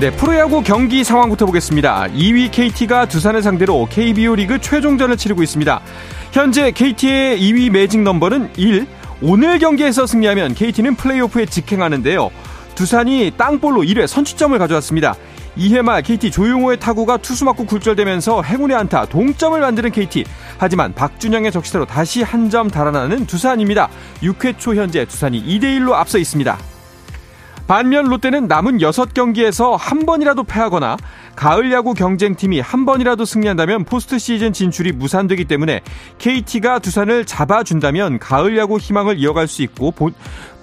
네, 프로야구 경기 상황부터 보겠습니다. 2위 KT가 두산을 상대로 KBO 리그 최종전을 치르고 있습니다. 현재 KT의 2위 매직 넘버는 1. 오늘 경기에서 승리하면 KT는 플레이오프에 직행하는데요. 두산이 땅볼로 1회 선취점을 가져왔습니다. 2회 말 KT 조용호의 타구가 투수 맞고 굴절되면서 행운의 안타 동점을 만드는 KT. 하지만 박준영의 적시타로 다시 한 점 달아나는 두산입니다. 6회 초 현재 두산이 2대1로 앞서 있습니다. 반면 롯데는 남은 6경기에서 한 번이라도 패하거나 가을 야구 경쟁팀이 한 번이라도 승리한다면 포스트 시즌 진출이 무산되기 때문에 KT가 두산을 잡아준다면 가을 야구 희망을 이어갈 수 있고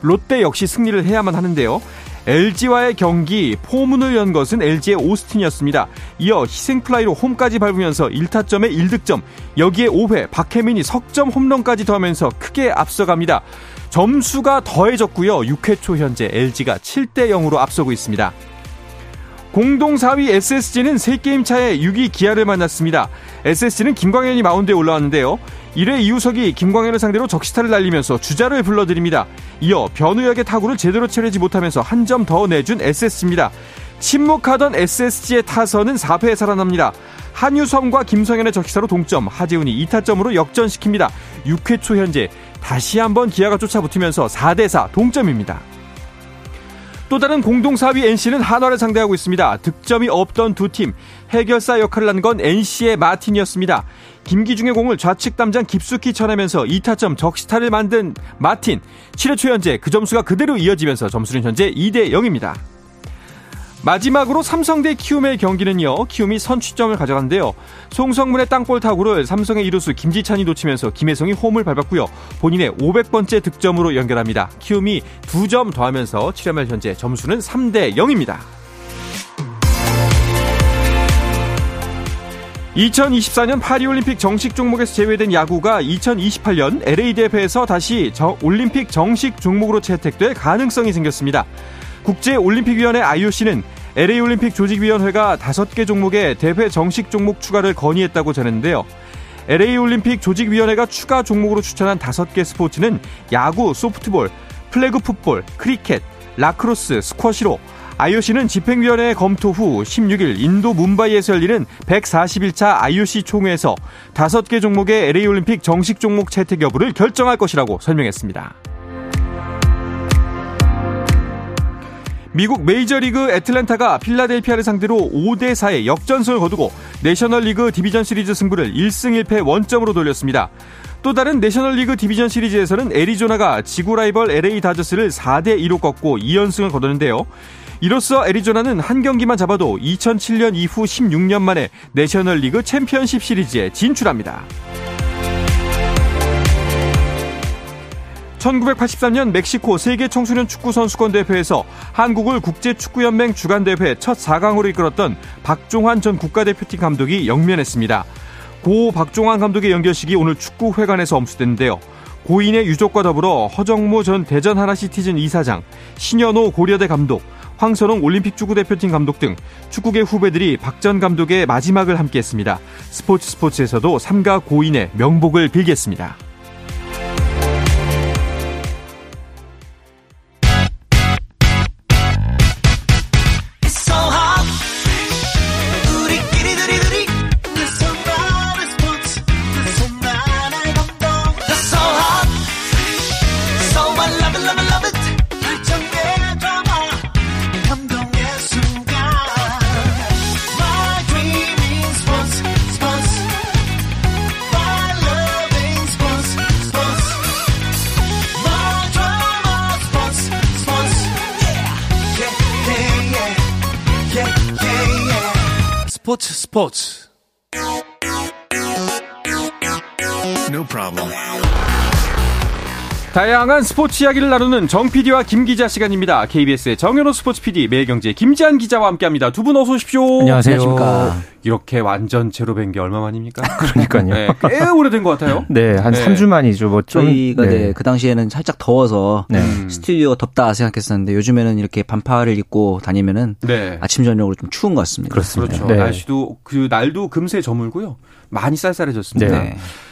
롯데 역시 승리를 해야만 하는데요. LG와의 경기 포문을 연 것은 LG의 오스틴이었습니다. 이어 희생플라이로 홈까지 밟으면서 1타점에 1득점, 여기에 5회 박해민이 석점 홈런까지 더하면서 크게 앞서갑니다. 점수가 더해졌고요. 6회 초 현재 LG가 7대 0으로 앞서고 있습니다. 공동 4위 SSG는 3게임 차에 6위 기아를 만났습니다. SSG는 김광현이 마운드에 올라왔는데요. 1회 이우성이 김광현을 상대로 적시타를 날리면서 주자를 불러들입니다. 이어 변우혁의 타구를 제대로 채우지 못하면서 한 점 더 내준 SSG입니다. 침묵하던 SSG의 타선은 4회에 살아납니다. 한유섬과 김성현의 적시타로 동점, 하재훈이 2타점으로 역전시킵니다. 6회 초 현재 다시 한번 기아가 쫓아붙으면서 4대4 동점입니다. 또 다른 공동 4위 NC는 한화를 상대하고 있습니다. 득점이 없던 두 팀, 해결사 역할을 한 건 NC의 마틴이었습니다. 김기중의 공을 좌측 담장 깊숙이 쳐내면서 2타점 적시타를 만든 마틴. 7회 초 현재 그 점수가 그대로 이어지면서 점수는 현재 2대 0입니다. 마지막으로 삼성 대 키움의 경기는요. 키움이 선취점을 가져갔는데요. 송성문의 땅볼 타구를 삼성의 이루수 김지찬이 놓치면서 김혜성이 홈을 밟았고요. 본인의 500번째 득점으로 연결합니다. 키움이 2점 더하면서 7회말 현재 점수는 3대 0입니다. 2024년 파리올림픽 정식 종목에서 제외된 야구가 2028년 LA 대회에서 다시 올림픽 정식 종목으로 채택될 가능성이 생겼습니다. 국제올림픽위원회 IOC는 LA올림픽 조직위원회가 5개 종목에 대회 정식 종목 추가를 건의했다고 전했는데요. LA올림픽 조직위원회가 추가 종목으로 추천한 5개 스포츠는 야구, 소프트볼, 플래그 풋볼, 크리켓, 라크로스, 스쿼시로 IOC는 집행위원회 검토 후 16일 인도 뭄바이에서 열리는 141차 IOC 총회에서 5개 종목의 LA올림픽 정식 종목 채택 여부를 결정할 것이라고 설명했습니다. 미국 메이저리그 애틀랜타가 필라델피아를 상대로 5대4의 역전승을 거두고 내셔널리그 디비전 시리즈 승부를 1승 1패 원점으로 돌렸습니다. 또 다른 내셔널리그 디비전 시리즈에서는 애리조나가 지구 라이벌 LA 다저스를 4대2로 꺾고 2연승을 거두는데요. 이로써 애리조나는 한 경기만 잡아도 2007년 이후 16년 만에 내셔널리그 챔피언십 시리즈에 진출합니다. 1983년 멕시코 세계 청소년 축구 선수권 대회에서 한국을 국제축구연맹 주간대회 첫 4강으로 이끌었던 박종환 전 국가대표팀 감독이 영면했습니다. 고 박종환 감독의 연결식이 오늘 축구회관에서 엄수됐는데요. 고인의 유족과 더불어 허정무 전 대전 하나시티즌 이사장, 신현호 고려대 감독, 황선홍 올림픽 축구대표팀 감독 등 축구계 후배들이 박 전 감독의 마지막을 함께했습니다. 스포츠 스포츠에서도 삼가 고인의 명복을 빌겠습니다. 스포츠 스포츠 No problem. 다양한 스포츠 이야기를 나누는 정 PD와 김 기자 시간입니다. KBS의 정현호 스포츠 PD, 매일경제 김지한 기자와 함께합니다. 두 분 어서 오십시오. 안녕하세요. 안녕하십니까. 이렇게 완전체로 뵌 게 얼마 만입니까? 그러니까요. 네, 꽤 오래된 것 같아요. 네, 한 네. 3주 만이죠. 뭐 좀, 저희가 네. 네. 그 당시에는 살짝 더워서 네. 스튜디오가 덥다 생각했었는데 요즘에는 이렇게 반팔을 입고 다니면은 네. 아침 저녁으로 좀 추운 것 같습니다. 그렇습니다. 그렇죠. 네. 날씨도 그 날도 금세 저물고요. 많이 쌀쌀해졌습니다.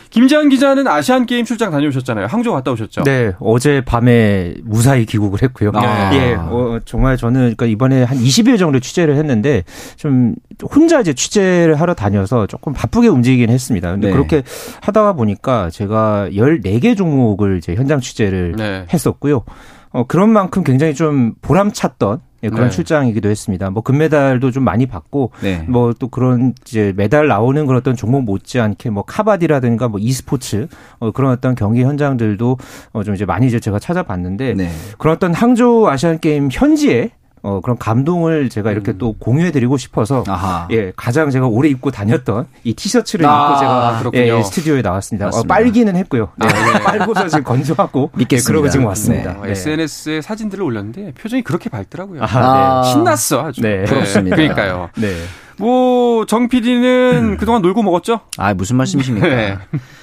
네. 김재한 기자는 아시안 게임 출장 다녀오셨잖아요. 항저우 갔다 오셨죠? 네, 어제 밤에 무사히 귀국을 했고요. 아. 예, 어, 정말 저는 그러니까 이번에 한 20일 정도 취재를 했는데 좀 혼자 이제 취재를 하러 다녀서 조금 바쁘게 움직이긴 했습니다. 근데 네. 그렇게 하다가 보니까 제가 14개 종목을 이제 현장 취재를 네. 했었고요. 어, 그런 만큼 굉장히 좀 보람찼던 예, 그런 네. 출장이기도 했습니다. 뭐 금메달도 좀 많이 받고 네. 뭐또 그런 이제 메달 나오는 그런 어떤 종목 못지않게 뭐 카바디라든가 뭐 e스포츠 어, 그런 어떤 경기 현장들도 어, 좀 이제 많이 이제 제가 찾아봤는데 네. 그런 어떤 항저우 아시안 게임 현지에 어, 그런 감동을 제가 이렇게 음. 또 공유해드리고 싶어서 아하. 예 가장 제가 오래 입고 다녔던 이 티셔츠를 아, 입고 제가 예, 스튜디오에 나왔습니다. 어, 빨기는 했고요. 네, 아, 네. 빨고서 지금 건조하고 믿겠습니다. 예, 그러고 지금 왔습니다. 네. 네. SNS에 사진들을 올렸는데 표정이 그렇게 밝더라고요. 아, 네. 신났어 아주. 네. 부럽습니다. 그러니까요. 네. 뭐정 PD는 그동안 놀고 먹었죠? 아 무슨 말씀이십니까?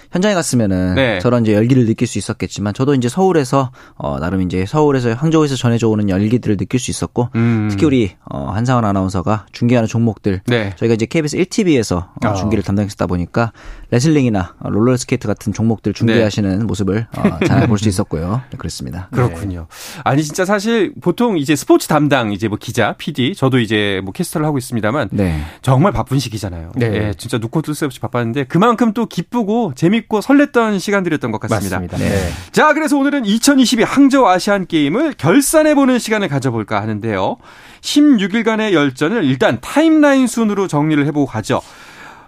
네. 현장에 갔으면은 네. 저런 이제 열기를 느낄 수 있었겠지만 저도 이제 서울에서 어 나름 이제 서울에서 항저우에서 전해져 오는 열기들을 느낄 수 있었고 음. 특히 우리 어 한상원 아나운서가 중계하는 종목들 네. 저희가 이제 KBS 1TV에서 어, 어. 중계를 담당했다 보니까 레슬링이나 롤러 스케이트 같은 종목들 중계하시는 네. 모습을 어, 잘 볼 수 있었고요. 네, 그렇습니다. 그렇군요. 아니 진짜 사실 보통 이제 스포츠 담당 이제 뭐 기자, PD 저도 이제 뭐 캐스터를 하고 있습니다만 네. 정말 바쁜 시기잖아요. 네. 예, 진짜 눈코 뜰 새 없이 바빴는데 그만큼 또 기쁘고 재미 재밌고 설렜던 시간들이었던 것 같습니다. 맞습니다. 네. 자, 그래서 오늘은 2022 항저우 아시안 게임을 결산해 보는 시간을 가져볼까 하는데요. 16일간의 열전을 일단 타임라인 순으로 정리를 해보고 가죠.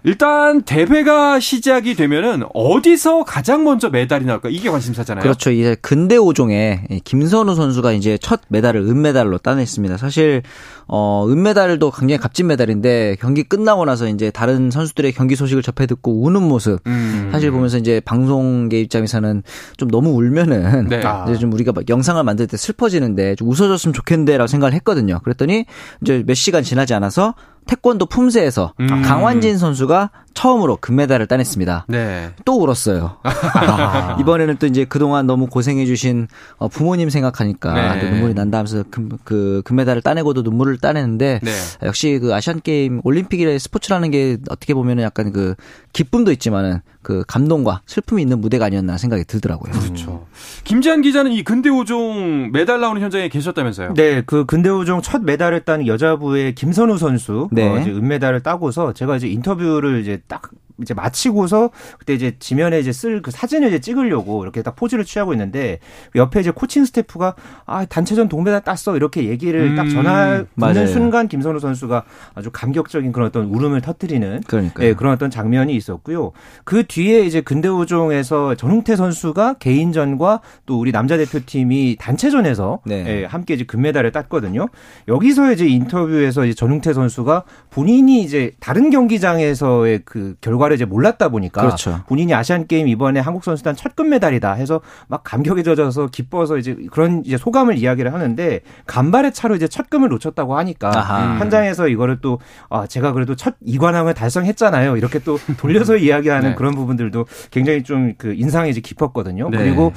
일단 대회가 시작이 되면은 어디서 가장 먼저 메달이 나올까 이게 관심사잖아요. 그렇죠. 이제 근대 5종에 김선우 선수가 이제 첫 메달을 은메달로 따냈습니다. 사실 어 은메달도 굉장히 값진 메달인데 경기 끝나고 나서 이제 다른 선수들의 경기 소식을 접해 듣고 우는 모습 음. 사실 보면서 이제 방송계 입장에서는 좀 너무 울면은 네. 이제 좀 우리가 막 영상을 만들 때 슬퍼지는데 좀 웃어줬으면 좋겠는데라고 생각을 했거든요. 그랬더니 이제 몇 시간 지나지 않아서 태권도 품새에서 음. 강환진 선수가 처음으로 금메달을 따냈습니다. 네. 또 울었어요. 아. 이번에는 또 이제 그동안 너무 고생해주신 어, 부모님 생각하니까 네. 눈물이 난다 하면서 금, 그 금메달을 따내고도 눈물을 따내는데 네. 역시 그 아시안 게임 올림픽이라 스포츠라는 게 어떻게 보면은 약간 그 기쁨도 있지만은 그 감동과 슬픔이 있는 무대가 아니었나 생각이 들더라고요. 그렇죠. 김지한 기자는 이 근대오종 메달 나오는 현장에 계셨다면서요? 네, 그 근대오종 첫 메달을 딴 여자부의 김선우 선수 네. 어, 이제 은메달을 따고서 제가 이제 인터뷰를 이제 딱 이제 마치고서 그때 이제 지면에 이제 쓸 그 사진을 이제 찍으려고 이렇게 딱 포즈를 취하고 있는데 옆에 이제 코칭 스태프가 아 단체전 동메달 땄어 이렇게 얘기를 음, 딱 전화 듣는 순간 김선우 선수가 아주 감격적인 그런 어떤 울음을 터뜨리는 네, 그런 어떤 장면이 있었고요. 그 뒤에 이제 근대우종에서 전웅태 선수가 개인전과 또 우리 남자 대표팀이 단체전에서 네. 네, 함께 이제 금메달을 땄거든요. 여기서 이제 인터뷰에서 이제 전웅태 선수가 본인이 이제 다른 경기장에서의 그 결과 결과를 이제 몰랐다 보니까 그렇죠. 본인이 아시안 게임 이번에 한국 선수단 첫 금메달이다 해서 막 감격에 젖어서 기뻐서 이제 그런 이제 소감을 이야기를 하는데 간발의 차로 이제 첫 금을 놓쳤다고 하니까 아하. 현장에서 이거를 또 아, 제가 그래도 첫 이관왕을 달성했잖아요. 이렇게 또 돌려서 이야기하는 네. 그런 부분들도 굉장히 좀 그 인상이 이제 깊었거든요. 네. 그리고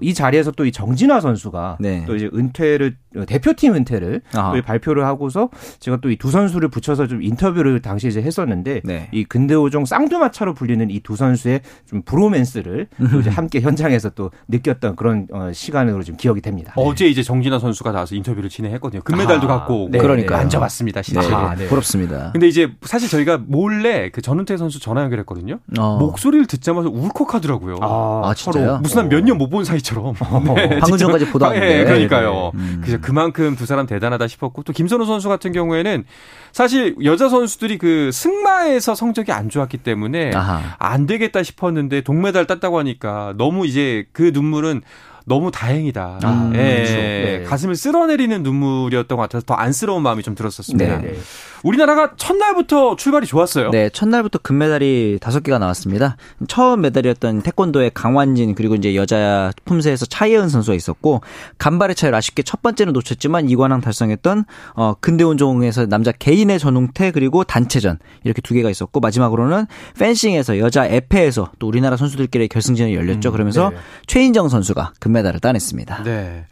이 자리에서 또 이 정진화 선수가 네. 또 이제 은퇴를 대표팀 은퇴를 발표를 하고서 제가 또 이 두 선수를 붙여서 좀 인터뷰를 당시에 이제 했었는데 네. 이 근대오종 쌍 두마차로 불리는 이 두 선수의 좀 브로맨스를 또 이제 함께 현장에서 또 느꼈던 그런 어, 시간으로 좀 기억이 됩니다. 어제 이제 정진아 선수가 나와서 인터뷰를 진행했거든요. 금메달도 아, 갖고 네, 그러니까 앉아봤습니다. 진짜 네, 아, 네. 부럽습니다. 근데 이제 사실 저희가 몰래 그 전은태 선수 전화 연결했거든요. 어. 목소리를 듣자마자 울컥하더라고요. 아, 아 진짜요? 무슨 몇년 못 본 사이처럼. 네, 방금 전까지 보다 네, 그러니까요. 음. 그래서 그만큼 두 사람 대단하다 싶었고 또 김선우 선수 같은 경우에는 사실 여자 선수들이 그 승마에서 성적이 안 좋았기 때문에 아하. 안 되겠다 싶었는데 동메달 땄다고 하니까 너무 이제 그 눈물은 너무 다행이다. 아, 예, 그렇죠. 네. 가슴을 쓸어내리는 눈물이었던 것 같아서 더 안쓰러운 마음이 좀 들었었습니다. 네. 네. 우리나라가 첫날부터 출발이 좋았어요. 네, 첫날부터 금메달이 다섯 개가 나왔습니다. 처음 메달이었던 태권도의 강완진 그리고 이제 여자 품새에서 차예은 선수가 있었고 간발의 차이로 아쉽게 첫 번째는 놓쳤지만 이관왕 달성했던 어 근대 운동에서 남자 개인의 전웅태 그리고 단체전 이렇게 두 개가 있었고 마지막으로는 펜싱에서 여자 에페에서 또 우리나라 선수들끼리 결승전이 열렸죠. 음, 그러면서 네. 최인정 선수가 금 메달을 따냈습니다. 네.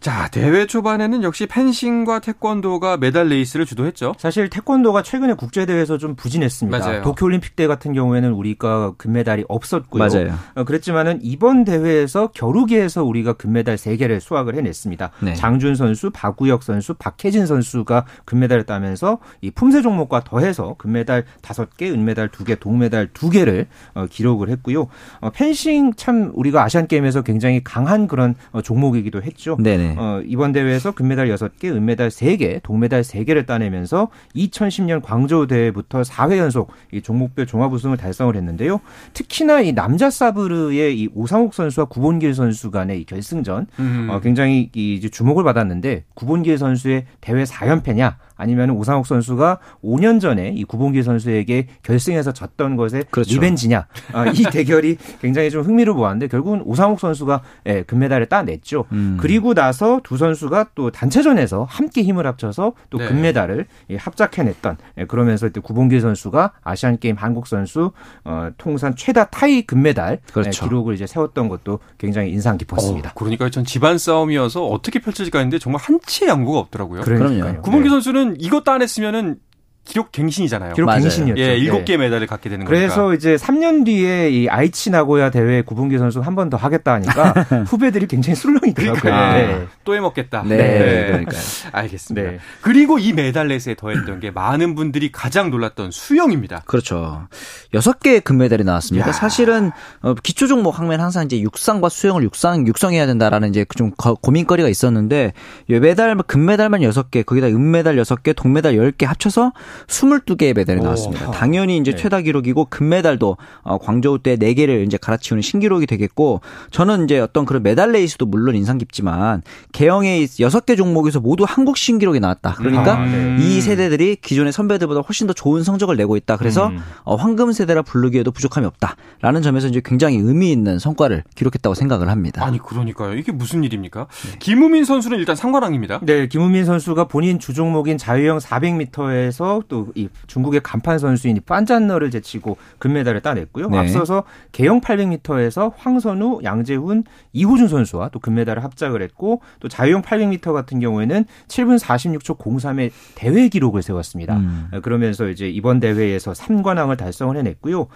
자, 대회 초반에는 역시 펜싱과 태권도가 메달 레이스를 주도했죠. 사실 태권도가 최근에 국제 대회에서 좀 부진했습니다. 맞아요. 도쿄 올림픽 때 같은 경우에는 우리가 금메달이 없었고요. 맞아요. 어, 그랬지만은 이번 대회에서 겨루기에서 우리가 금메달 3개를 수확을 해냈습니다. 네. 장준 선수, 박우혁 선수, 박혜진 선수가 금메달을 따면서 이 품새 종목과 더해서 금메달 5개, 은메달 2개, 동메달 2개를 어, 기록을 했고요. 어, 펜싱 참 우리가 아시안 게임에서 굉장히 강한 그런 어, 종목이기도 했죠. 네네. 네. 어, 이번 대회에서 금메달 6개, 은메달 3개, 동메달 3개를 따내면서 2010년 광저우 대회부터 4회 연속 이 종목별 종합 우승을 달성을 했는데요. 특히나 이 남자 사브르의 이 오상욱 선수와 구본길 선수 간의 이 결승전 음. 어, 굉장히 이 주목을 받았는데 구본길 선수의 대회 4연패냐 아니면 우상욱 선수가 5년 전에 이 구봉기 선수에게 결승에서 졌던 것에 그렇죠. 리벤지냐 아, 이 대결이 굉장히 좀 흥미를 보았는데 결국은 우상욱 선수가 예, 금메달을 따냈죠. 음. 그리고 나서 두 선수가 또 단체전에서 함께 힘을 합쳐서 또 네. 금메달을 예, 합작해냈던 예, 그러면서 또 구봉기 선수가 아시안 게임 한국 선수 어, 통산 최다 타이 금메달 예, 그렇죠. 예, 기록을 이제 세웠던 것도 굉장히 인상 깊었습니다. 어, 그러니까 전 집안 싸움이어서 어떻게 펼쳐질까 했는데 정말 한치의 양보가 없더라고요. 그러니까요. 구봉기 네. 선수는 이것 따냈으면은 기록 갱신이잖아요. 기록 맞아요. 갱신이었죠. 예, 일곱 개 네. 메달을 갖게 되는 거니까. 그래서 이제 3년 뒤에 이 아이치 나고야 대회 구분기 선수 한 번 더 하겠다 하니까 후배들이 굉장히 술렁이더라고요. 그러니까 네. 또 해먹겠다. 네, 네. 그러니까 알겠습니다. 네. 그리고 이 메달렛에 더했던 게 많은 분들이 가장 놀랐던 수영입니다. 그렇죠. 여섯 개의 금메달이 나왔습니다. 야. 사실은 어, 기초 종목 하면 항상 이제 육상과 수영을 육상 육성해야 된다라는 이제 좀 고민거리가 있었는데 메달 금메달만 여섯 개, 거기다 은메달 여섯 개, 동메달 열 개 합쳐서 22개의 메달이 나왔습니다. 오. 당연히 이제 네. 최다 기록이고 금메달도 어, 광저우 때 4개를 이제 갈아치우는 신기록이 되겠고 저는 이제 어떤 그런 메달 레이스도 물론 인상 깊지만 개영의 6개 종목에서 모두 한국 신기록이 나왔다. 그러니까 아, 네. 이 세대들이 기존의 선배들보다 훨씬 더 좋은 성적을 내고 있다. 그래서 음. 어, 황금 세대라 부르기에도 부족함이 없다라는 점에서 이제 굉장히 의미 있는 성과를 기록했다고 생각을 합니다. 아니 그러니까요. 이게 무슨 일입니까? 네. 김우민 선수는 일단 상관왕입니다. 네, 김우민 선수가 본인 주종목인 자유형 400m에서 또 이 중국의 간판 선수인 판잔너를 제치고 금메달을 따냈고요. 네. 앞서서 개영 800m에서 황선우, 양재훈, 이호준 선수와 또 금메달을 합작을 했고 또 자유형 800m 같은 경우에는 7분 46초 03의 대회 기록을 세웠습니다. 음. 그러면서 이제 이번 대회에서 3관왕을 달성을 해냈고요.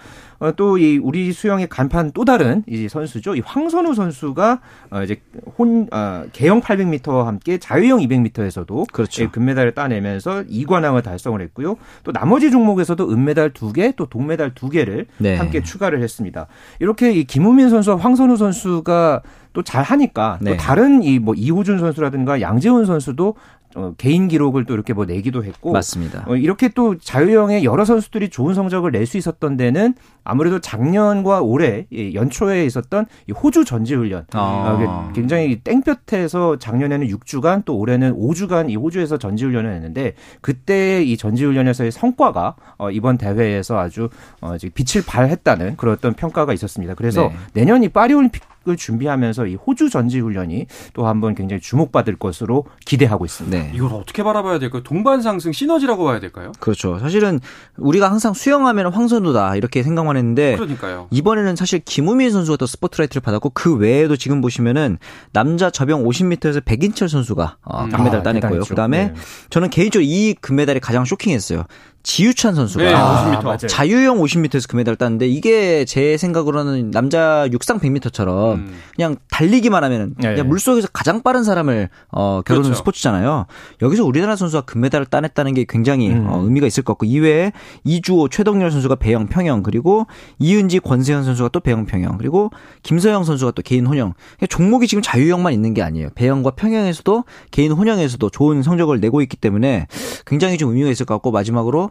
어, 또이 우리 수영의 간판 또 다른 이 선수죠. 이 황선우 선수가 어, 이제 혼 어, 개영 800m와 함께 자유형 200m에서도 그렇죠. 금메달을 따내면서 2관왕을 달성을 했고요. 또 나머지 종목에서도 은메달 2개, 또 동메달 2개를 네. 함께 추가를 했습니다. 이렇게 이 김우민 선수와 황선우 선수가 또 잘하니까 네. 또 다른 이 뭐 이호준 선수라든가 양재훈 선수도 어, 개인 기록을 또 이렇게 뭐 내기도 했고 맞습니다. 어, 이렇게 또 자유형의 여러 선수들이 좋은 성적을 낼 수 있었던 데는 아무래도 작년과 올해 연초에 있었던 호주 전지훈련 아. 어, 굉장히 땡볕에서 작년에는 6주간 또 올해는 5주간 이 호주에서 전지훈련을 했는데 그때 이 전지훈련에서의 성과가 어, 이번 대회에서 아주 어, 빛을 발했다는 그런 어떤 평가가 있었습니다. 그래서 네. 내년 이 파리올림픽 을 준비하면서 이 호주 전지 훈련이 또 한번 굉장히 주목받을 것으로 기대하고 있습니다. 네. 이걸 어떻게 바라봐야 될까요? 동반 상승 시너지라고 봐야 될까요? 그렇죠. 사실은 우리가 항상 수영하면 황선우다 이렇게 생각만 했는데 그러니까요. 이번에는 사실 김우민 선수가 또 스포트라이트를 받았고 그 외에도 지금 보시면은 남자 저병 50m에서 백인철 선수가 어, 음. 금메달 아, 따냈고요. 그다음에 네. 저는 개인적으로 이 금메달이 가장 쇼킹했어요. 지유찬 선수가 네, 50m. 아, 자유형 50m에서 금메달 땄는데 이게 제 생각으로는 남자 육상 100m처럼 음. 그냥 달리기만 하면은 네. 그냥 물속에서 가장 빠른 사람을 어 겨루는 그렇죠. 스포츠잖아요. 여기서 우리나라 선수가 금메달을 따냈다는 게 굉장히 음. 어, 의미가 있을 것 같고 이외에 이주호, 최덕렬 선수가 배영 평영 그리고 이은지, 권세현 선수가 또 배영 평영 그리고 김서영 선수가 또 개인 혼영. 종목이 지금 자유형만 있는 게 아니에요. 배영과 평영에서도 개인 혼영에서도 좋은 성적을 내고 있기 때문에 굉장히 좀 의미가 있을 것 같고 마지막으로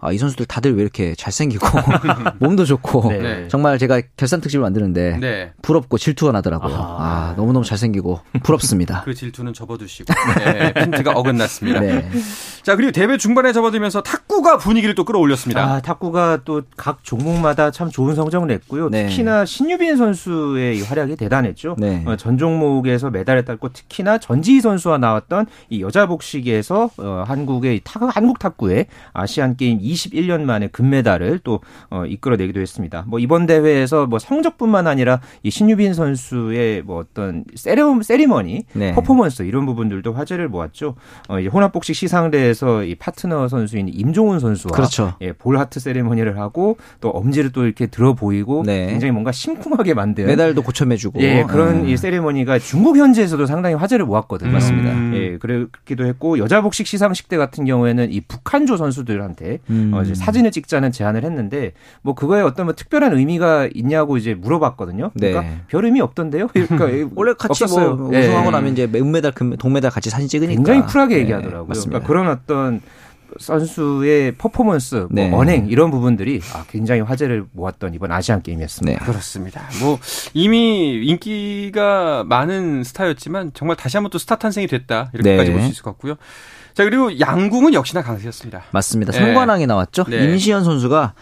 아, 이 선수들 다들 왜 이렇게 잘생기고 몸도 좋고 네. 정말 제가 결산 특집을 만드는데 네. 부럽고 질투가 나더라고요. 아, 아 너무너무 잘생기고 부럽습니다. 그 질투는 접어두시고 네, 핀트가 어긋났습니다. 네. 자 그리고 대회 중반에 접어들면서 탁구가 분위기를 또 끌어올렸습니다. 아, 탁구가 또 각 종목마다 참 좋은 성적을 냈고요. 네. 특히나 신유빈 선수의 활약이 대단했죠. 네. 어, 전 종목에서 메달을 땄고 특히나 전지희 선수와 나왔던 이 여자 복식에서 어, 한국의 탁, 한국 탁구의 아시안 게임 21년 만에 금메달을 또 어, 이끌어내기도 했습니다. 뭐 이번 대회에서 뭐 성적뿐만 아니라 이 신유빈 선수의 뭐 어떤 세레, 세리머니, 네. 퍼포먼스 이런 부분들도 화제를 모았죠. 어, 이제 혼합복식 시상대에서 이 파트너 선수인 임종훈 선수와 그렇죠. 예, 볼 하트 세리머니를 하고 또 엄지를 또 이렇게 들어 보이고 네. 굉장히 뭔가 심쿵하게 만든 메달도 고쳐매주고 예, 그런 음. 이 세리머니가 중국 현지에서도 상당히 화제를 모았거든요. 맞습니다. 예, 그렇기도 했고 여자 복식 시상식 때 같은 경우에는 이 북한조 선수들한테 음. 어, 이제 사진을 찍자는 제안을 했는데 뭐 그거에 어떤 뭐 특별한 의미가 있냐고 이제 물어봤거든요. 그러니까 네. 별 의미 없던데요. 그러니까 원래 같이 뭐 없었어요. 뭐 우승하고 예. 나면 이제 은메달, 금, 동메달 같이 사진 찍으니까 굉장히 쿨하게 네. 얘기하더라고요. 맞습니다. 그러니까 그런 어떤 선수의 퍼포먼스, 뭐 네. 뭐 언행 이런 부분들이 아, 굉장히 화제를 모았던 이번 아시안 게임이었습니다. 네. 그렇습니다. 뭐 이미 인기가 많은 스타였지만 정말 다시 한번 또 스타 탄생이 됐다 이렇게까지 네. 볼수 있을 것 같고요. 자 그리고 양궁은 역시나 강세였습니다. 맞습니다. 삼관왕이 나왔죠. 네. 임시현 선수가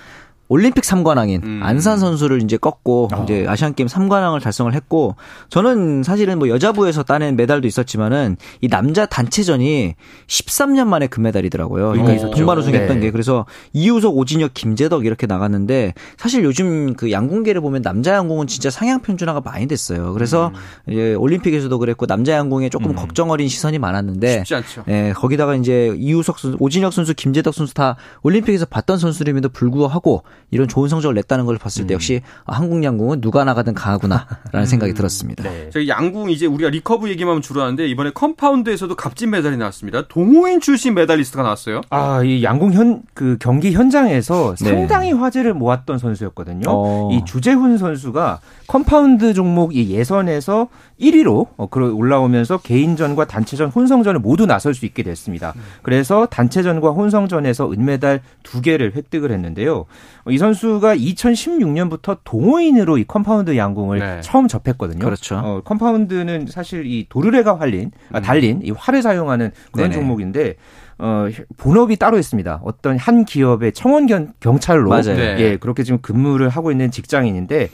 올림픽 3관왕인 음. 안산 선수를 이제 꺾고 어. 이제 아시안 게임 3관왕을 달성을 했고 저는 사실은 뭐 여자부에서 따낸 메달도 있었지만은 이 남자 단체전이 13년 만에 금메달이더라고요. 그러니까 어. 동반 우승했던 네. 게 그래서 이우석, 오진혁, 김재덕 이렇게 나갔는데 사실 요즘 그 양궁계를 보면 남자 양궁은 진짜 상향 편준화가 많이 됐어요. 그래서 음. 이제 올림픽에서도 그랬고 남자 양궁에 조금 음. 걱정 어린 시선이 많았는데 쉽지 않죠. 예, 거기다가 이제 이우석 선수, 오진혁 선수, 김재덕 선수 다 올림픽에서 봤던 선수임에도 불구하고 이런 좋은 성적을 냈다는 걸 봤을 때 음. 역시 한국 양궁은 누가 나가든 강하구나라는 생각이 음. 들었습니다. 네. 저희 양궁 이제 우리가 리커브 얘기만 주로 하는데 이번에 컴파운드에서도 값진 메달이 나왔습니다. 동호인 출신 메달리스트가 나왔어요. 아, 이 양궁 현 그 경기 현장에서 네. 상당히 화제를 모았던 선수였거든요. 어. 이 주재훈 선수가 컴파운드 종목 이 예선에서 1위로 어, 올라오면서 개인전과 단체전, 혼성전을 모두 나설 수 있게 됐습니다. 그래서 단체전과 혼성전에서 은메달 두 개를 획득을 했는데요. 이 선수가 2016년부터 동호인으로 이 컴파운드 양궁을 네. 처음 접했거든요. 그렇죠. 어, 컴파운드는 사실 이 도르래가 활린, 아, 음. 달린 이 활을 사용하는 그런 네네. 종목인데 어, 본업이 따로 있습니다. 어떤 한 기업의 청원 경찰로 맞아요. 예, 그렇게 지금 근무를 하고 있는 직장인인데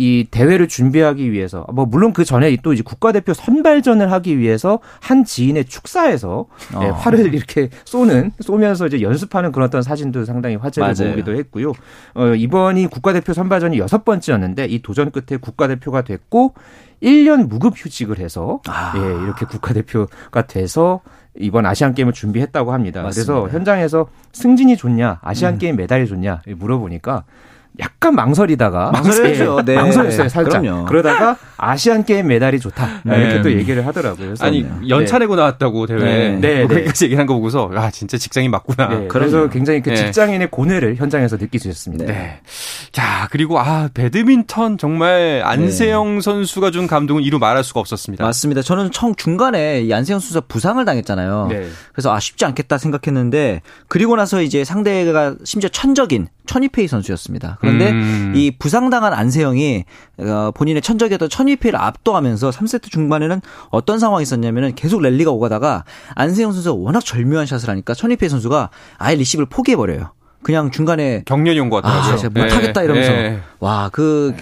이 대회를 준비하기 위해서 뭐 물론 그 전에 또 이제 국가대표 선발전을 하기 위해서 한 지인의 축사에서 어. 네, 활을 이렇게 쏘는 쏘면서 이제 연습하는 그런 어떤 사진도 상당히 화제를. 모으기도 했고요. 어, 이번이 국가대표 선발전이 여섯 번째였는데 이 도전 끝에 국가대표가 됐고 1년 무급 휴직을 해서 아. 예, 이렇게 국가대표가 돼서 이번 아시안 게임을 준비했다고 합니다. 맞습니다. 그래서 현장에서 승진이 좋냐, 아시안 음. 게임 메달이 좋냐 물어보니까 약간 망설이다가 망설였죠. 네. 망설였어요 살짝. 그럼요. 그러다가 아시안 게임 메달이 좋다 네. 이렇게 또 얘기를 하더라고요. 아니 연차 내고 나왔다고 대회. 네. 네. 뭐 거기까지 얘기한 거 보고서 아 진짜 직장인 맞구나. 네. 그래서 굉장히 그 네. 직장인의 고뇌를 현장에서 있었습니다. 네. 자 그리고 아 배드민턴 정말 안세영 네. 선수가 준 감동은 이루 말할 수가 없었습니다. 맞습니다. 저는 청 중간에 이 안세영 선수가 부상을 당했잖아요. 그래서 아 쉽지 않겠다 생각했는데 그리고 나서 이제 상대가 심지어 천적인 천이페이 선수였습니다. 그런데 음. 이 부상당한 안세영이 어, 본인의 천적이었던 천이페이를 압도하면서 3세트 중반에는 어떤 상황이 있었냐면은 계속 랠리가 오가다가 안세영 선수가 워낙 절묘한 샷을 하니까 천이페이 선수가 아예 리시브를 포기해 버려요. 그냥 중간에 경련이 온 것 같아요. 아, 못하겠다 이러면서 네. 와그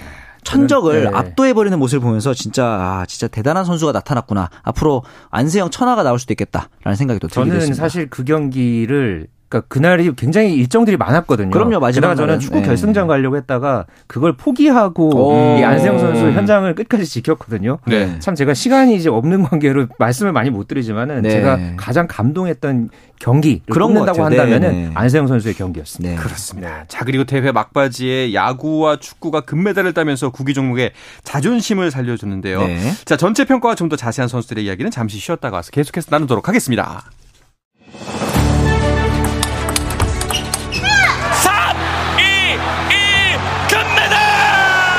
천적을 네. 압도해버리는 모습을 보면서 진짜 아 진짜 대단한 선수가 나타났구나. 앞으로 안세영 천하가 나올 수도 있겠다라는 생각이 또 들게 됐습니다. 저는 사실 그 경기를 그러니까 그날이 굉장히 일정들이 많았거든요. 그럼요, 마지막 저는 축구 네. 결승전 가려고 했다가 그걸 포기하고 이 안세영 선수 현장을 끝까지 지켰거든요. 네. 참 제가 시간이 이제 없는 관계로 말씀을 많이 못 드리지만은 네. 제가 가장 감동했던 경기 그런 다고 한다면은 네, 네. 안세영 선수의 경기였습니다. 네. 그렇습니다. 자 그리고 대회 막바지에 야구와 축구가 금메달을 따면서 구기 종목의 자존심을 살려주는데요. 자 전체 평가와 좀 더 자세한 선수들의 이야기는 잠시 쉬었다가 와서 계속해서 나누도록 하겠습니다.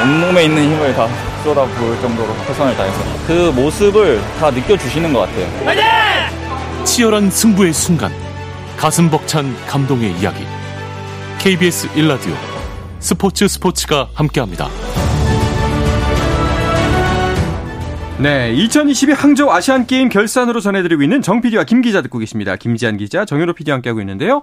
온몸에 있는 힘을 다 쏟아부을 정도로 최선을 다해서 그 모습을 다 느껴주시는 것 같아요. 치열한 승부의 순간 가슴 벅찬 감동의 이야기 KBS 1라디오 스포츠 스포츠가 함께합니다. 네, 2022 항저우 아시안 게임 결산으로 전해드리고 있는 정 PD와 김 기자 듣고 계십니다. 김지한 기자, 정현호 PD 함께하고 있는데요.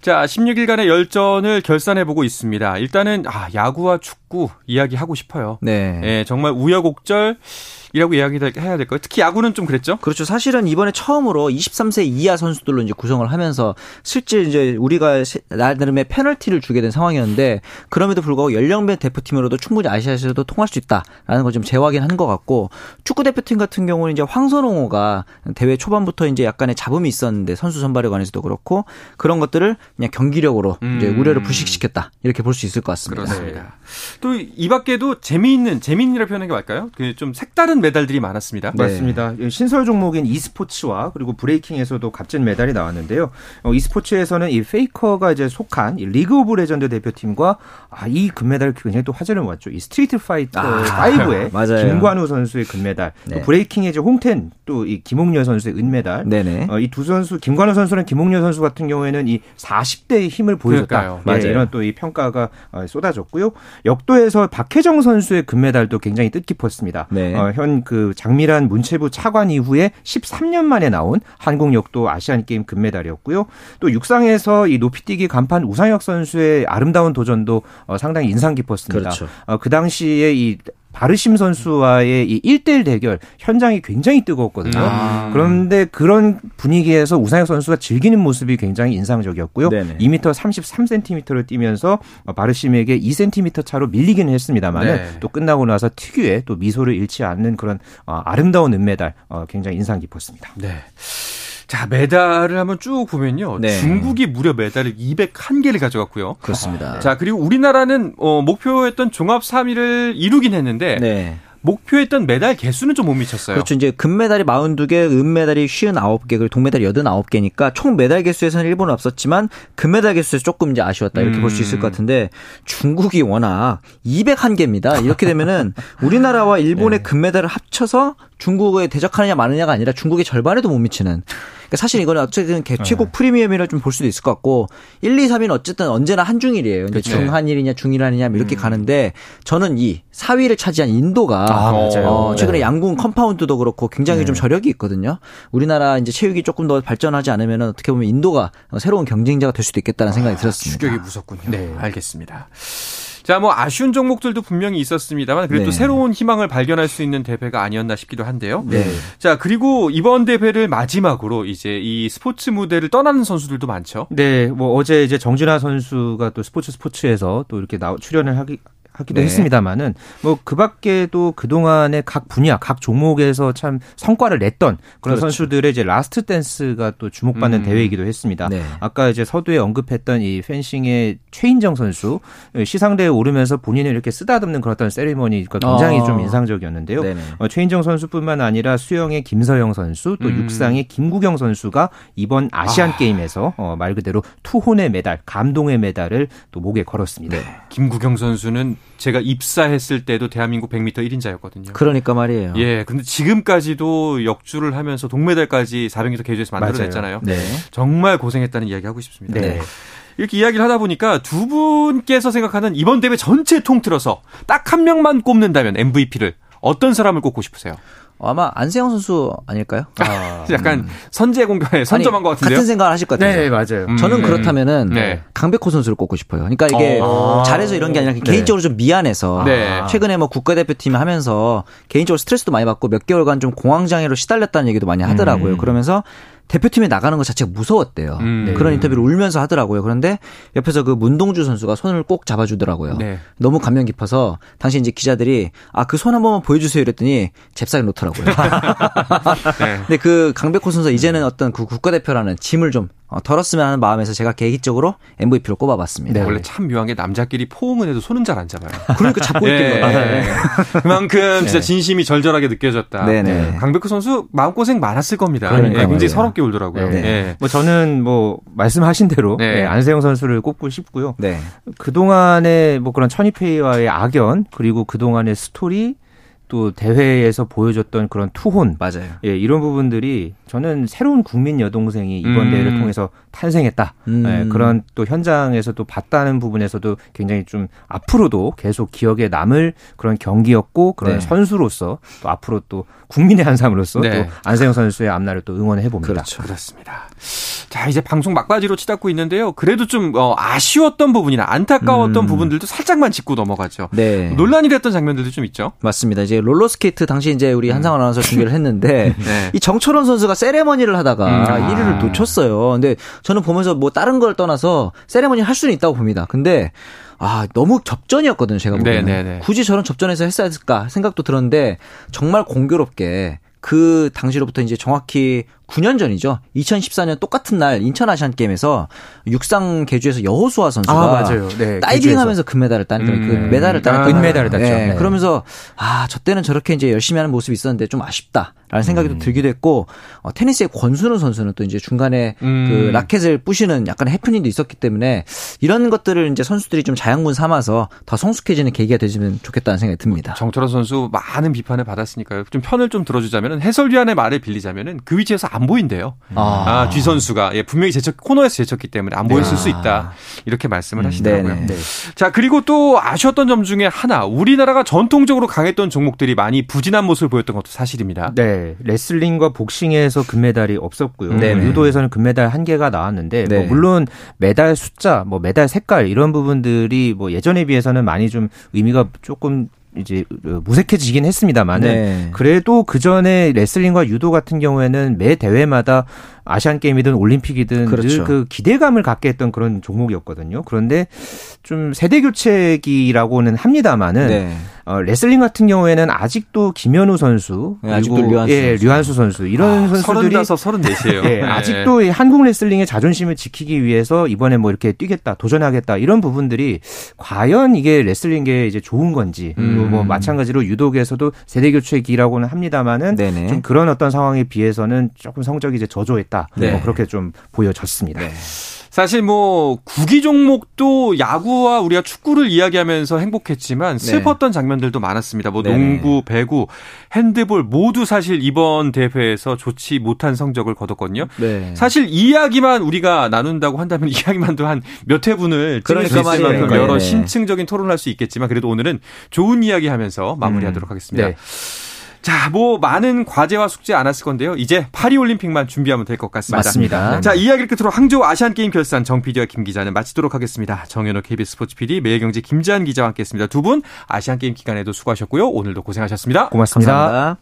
자, 16일간의 열전을 결산해 보고 있습니다. 일단은, 아, 야구와 축구 이야기하고 싶어요. 네. 예, 정말 우여곡절, 이라고 이야기해야 될 거예요. 특히 야구는 좀 그랬죠? 그렇죠. 사실은 이번에 처음으로 23세 이하 선수들로 이제 구성을 하면서 실제 이제 우리가 나름의 페널티를 주게 된 상황이었는데 그럼에도 불구하고 연령별 대표팀으로도 충분히 아시아에서도 통할 수 있다라는 걸 좀 재확인한 것 같고 축구 대표팀 같은 경우는 이제 황선홍호가 대회 초반부터 이제 약간의 잡음이 있었는데 선수 선발에 관해서도 그렇고 그런 것들을 그냥 경기력으로 음. 이제 우려를 불식시켰다 이렇게 볼 수 있을 것 같습니다. 그렇습니다. 네. 또이 밖에도 재미있는 재미있는이라 표현하는 게 맞을까요? 그 좀 색다른 값진 메달들이 많았습니다. 네. 맞습니다. 신설 종목인 e스포츠와 그리고 브레이킹에서도 값진 메달이 나왔는데요. 어, e스포츠에서는 이 페이커가 이제 속한 이 리그 오브 레전드 대표팀과 아, 이 금메달 굉장히 또 화제를 모았죠. 이 스트리트 파이터 아, 5의 김관우 선수의 금메달, 네. 브레이킹의 이제 홍텐 또 이 김홍렬 선수의 은메달. 어, 이두 선수 김관우 선수랑 김홍렬 선수 같은 경우에는 이 40대의 힘을 보여줬다. 네, 이런 또 이 평가가 어, 쏟아졌고요. 역도에서 박혜정 선수의 금메달도 굉장히 뜻깊었습니다. 네. 어, 현그 장미란 문체부 차관 이후에 13년 만에 나온 한국 역도 아시안 게임 금메달이었고요. 또 육상에서 이 높이뛰기 간판 우상혁 선수의 아름다운 도전도 어, 상당히 인상 깊었습니다. 그렇죠. 어, 그 당시에 이 바르심 선수와의 이 1대1 대결 현장이 굉장히 뜨거웠거든요. 아. 그런데 그런 분위기에서 우상혁 선수가 즐기는 모습이 굉장히 인상적이었고요. 네네. 2m 33cm를 뛰면서 바르심에게 2cm 차로 밀리기는 했습니다만 네. 또 끝나고 나서 특유의 또 미소를 잃지 않는 그런 어, 아름다운 은메달 어, 굉장히 인상 깊었습니다. 네. 자, 메달을 한번 쭉 보면요. 네. 중국이 무려 메달을 201개를 가져갔고요. 그렇습니다. 자, 그리고 우리나라는 어, 목표했던 종합 3위를 이루긴 했는데 네. 목표했던 메달 개수는 좀 못 미쳤어요. 그렇죠. 이제 금메달이 42개, 은메달이 59개, 그리고 동메달이 89개니까 총 메달 개수에서는 일본은 없었지만 금메달 개수에서 조금 이제 아쉬웠다. 이렇게 음. 볼수 있을 것 같은데 중국이 워낙 201개입니다. 이렇게 되면은 우리나라와 일본의 네. 금메달을 합쳐서 중국에 대적하느냐 마느냐가 아니라 중국의 절반에도 못 미치는 그러니까 사실 이거는 어쨌든 개최국 네. 프리미엄이라 좀 볼 수도 있을 것 같고 1, 2, 3위는 어쨌든 언제나 한중일이에요. 이제 그렇죠. 중한일이냐 중일한이냐 뭐 이렇게 음. 가는데 저는 이 4위를 차지한 인도가 아, 어, 최근에 네. 양궁 컴파운드도 그렇고 굉장히 네. 좀 저력이 있거든요. 우리나라 이제 체육이 조금 더 발전하지 않으면 어떻게 보면 인도가 새로운 경쟁자가 될 수도 있겠다는 생각이 아, 들었습니다. 추격이 무섭군요. 네, 알겠습니다. 자, 뭐 아쉬운 종목들도 분명히 있었습니다만 그래도 네. 새로운 희망을 발견할 수 있는 대회가 아니었나 싶기도 한데요. 네. 자, 그리고 이번 대회를 마지막으로 이제 이 스포츠 무대를 떠나는 선수들도 많죠. 네, 뭐 어제 이제 정준하 선수가 또 스포츠 스포츠에서 또 이렇게 나 출연을 하기 하기도 네. 했습니다만은 뭐 그밖에도 그 동안의 각 분야, 각 종목에서 참 성과를 냈던 그런 그렇죠. 선수들의 이제 last dance가 또 주목받는 음. 대회이기도 했습니다. 네. 아까 이제 서두에 언급했던 이 펜싱의 최인정 선수 시상대에 오르면서 본인을 이렇게 쓰다듬는 그런 세리머니가 굉장히 어. 좀 인상적이었는데요. 어, 최인정 선수뿐만 아니라 수영의 김서영 선수, 또 음. 육상의 김구경 선수가 이번 아시안 아. 게임에서 어, 말 그대로 투혼의 메달, 감동의 메달을 또 목에 걸었습니다. 네. 김구경 선수는 제가 입사했을 때도 대한민국 100m 1인자였거든요. 그러니까 말이에요. 예. 근데 지금까지도 역주를 하면서 동메달까지 400m 계주에서 만들어냈잖아요. 네. 정말 고생했다는 이야기 하고 싶습니다. 네. 이렇게 이야기를 하다 보니까 두 분께서 생각하는 이번 대회 전체 통틀어서 딱 한 명만 꼽는다면 MVP를 어떤 사람을 꼽고 싶으세요? 아마 안세영 선수 아닐까요? 아, 약간 음. 선제 공격에 선점한 것 같은데요. 같은 생각을 하실 것 같아요. 네, 맞아요. 음. 저는 그렇다면은 네. 강백호 선수를 꼽고 싶어요. 그러니까 이게 아. 잘해서 이런 게 아니라 네. 개인적으로 좀 미안해서 네. 최근에 뭐 국가대표팀 하면서 개인적으로 스트레스도 많이 받고 몇 개월간 좀 공황장애로 시달렸다는 얘기도 많이 하더라고요. 음. 그러면서 대표팀에 나가는 것 자체가 무서웠대요. 음, 네. 그런 인터뷰를 울면서 하더라고요. 그런데 옆에서 그 문동주 선수가 손을 꼭 잡아주더라고요. 네. 너무 감명 깊어서 당시 이제 기자들이 아 그 손 한 번만 보여주세요 이랬더니 잽싸게 놓더라고요. 네. 근데 그 강백호 선수 이제는 어떤 그 국가대표라는 짐을 좀 어, 덜었으면 하는 마음에서 제가 개인적으로 MVP로 꼽아봤습니다. 네, 원래 참 묘한 게 남자끼리 포옹은 해도 손은 잘 안 잡아요. 그러니까 잡고 있는 네. 거예요. 네. 그만큼 진짜 네. 진심이 절절하게 느껴졌다. 네네. 네. 강백호 선수 마음고생 많았을 겁니다. 그러니까 굉장히 서럽게 울더라고요. 네. 뭐 저는 뭐 말씀하신 대로 안세영 선수를 꼽고 싶고요. 그동안의 뭐 그런 천이페이와의 악연 그리고 그동안의 스토리 또 대회에서 보여줬던 그런 투혼 맞아요. 예, 이런 부분들이 저는 새로운 국민 여동생이 이번 음. 대회를 통해서 탄생했다. 음. 예, 그런 또 현장에서 도 봤다는 부분에서도 굉장히 좀 앞으로도 계속 기억에 남을 그런 경기였고 그런 네. 선수로서 또 앞으로 또 국민의 한 사람으로서 네. 또 안세영 선수의 앞날을 또 응원해 봅니다. 그렇죠. 그렇습니다. 자, 이제 방송 막바지로 치닫고 있는데요. 그래도 좀 어, 아쉬웠던 부분이나 안타까웠던 음. 부분들도 살짝만 짚고 넘어가죠. 네. 논란이 됐던 장면들도 좀 있죠. 맞습니다. 이제 롤러스케이트 당시 이제 우리 한상원 음. 아나운서 준비를 했는데 네. 이 정철원 선수가 세레머니를 하다가 음. 아. 1위를 놓쳤어요. 근데 저는 보면서 뭐 다른 걸 떠나서 세레머니 할 수는 있다고 봅니다. 근데 아, 너무 접전이었거든요, 제가 보기에는. 네, 네, 네. 굳이 저런 접전에서 했어야 했을까 생각도 들었는데 정말 공교롭게 그 당시로부터 이제 정확히 9년 전이죠. 2014년 똑같은 날 인천 아시안 게임에서 육상 개주에서 여호수아 선수가 아, 맞아요. 네, 다이빙하면서 금메달을 따는 그 음. 그 메달을 따는 아, 은메달을 땄죠. 네. 네. 그러면서 아, 저 때는 저렇게 이제 열심히 하는 모습이 있었는데 좀 아쉽다. 라는 생각이 음. 들기도 했고 어, 테니스의 권순우 선수는 또 이제 중간에 음. 그 라켓을 부시는 약간의 해프닝도 있었기 때문에 이런 것들을 이제 선수들이 좀 자양분 삼아서 더 성숙해지는 계기가 되면 좋겠다는 생각이 듭니다. 정철원 선수 많은 비판을 받았으니까요. 좀 편을 좀 들어주자면은 해설위원의 말을 빌리자면은 그 위치에서 안 보인대요. 아, 아뒤 선수가 예, 분명히 제쳤 코너에서 제쳤기 때문에 안 보였을 네. 수 있다 이렇게 말씀을 음, 하시더라고요. 네. 자 그리고 또 아쉬웠던 점 중에 하나 우리나라가 전통적으로 강했던 종목들이 많이 부진한 모습을 보였던 것도 사실입니다. 네, 레슬링과 복싱에서 금메달이 없었고요. 네. 유도에서는 금메달 한 개가 나왔는데 뭐 네. 뭐 물론 메달 숫자, 뭐 메달 색깔 이런 부분들이 뭐 예전에 비해서는 많이 좀 의미가 조금 이제 무색해지긴 했습니다만은 네. 그래도 그 전에 레슬링과 유도 같은 경우에는 매 대회마다 아시안 게임이든 올림픽이든 그렇죠. 그 기대감을 갖게 했던 그런 종목이었거든요. 그런데 좀 세대 교체기라고는 합니다만은 네. 어, 레슬링 같은 경우에는 아직도 김현우 선수 네, 아직도 류한수, 예, 선수. 류한수 선수 이런 아, 선수들이 35, 34이에요. 예, 네. 아직도 한국 레슬링의 자존심을 지키기 위해서 이번에 뭐 이렇게 뛰겠다, 도전하겠다 이런 부분들이 과연 이게 레슬링계 이제 좋은 건지 음. 뭐 마찬가지로 유독에서도 세대 교체기라고는 합니다만은 네네. 좀 그런 어떤 상황에 비해서는 조금 성적이 이제 저조했다. 네. 뭐 그렇게 좀 보여졌습니다. 네. 사실 뭐 구기 종목도 야구와 우리가 축구를 이야기하면서 행복했지만 네. 슬펐던 네. 장면들도 많았습니다. 뭐 네. 농구, 배구, 핸드볼 모두 사실 이번 대회에서 좋지 못한 성적을 거뒀거든요. 네. 사실 이야기만 우리가 나눈다고 한다면 이야기만도 한 몇 회분을 찍을 그러니까 수 있을 만큼 여러 네. 심층적인 토론을 할 수 있겠지만 그래도 오늘은 좋은 이야기 하면서 마무리하도록 음. 하겠습니다. 네. 자, 뭐 많은 과제와 숙제 안 했을 건데요. 이제 파리 올림픽만 준비하면 될 것 같습니다. 맞습니다. 자, 이야기를 끝으로 항저우 아시안 게임 결산 정 PD와 김 기자는 마치도록 하겠습니다. 정현호 KBS 스포츠 PD, 매일경제 김지한 기자와 함께했습니다. 두 분 아시안 게임 기간에도 수고하셨고요. 오늘도 고생하셨습니다. 고맙습니다. 감사합니다.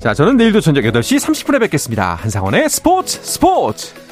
자, 저는 내일도 저녁 8시 30분에 뵙겠습니다. 한상원의 스포츠 스포츠.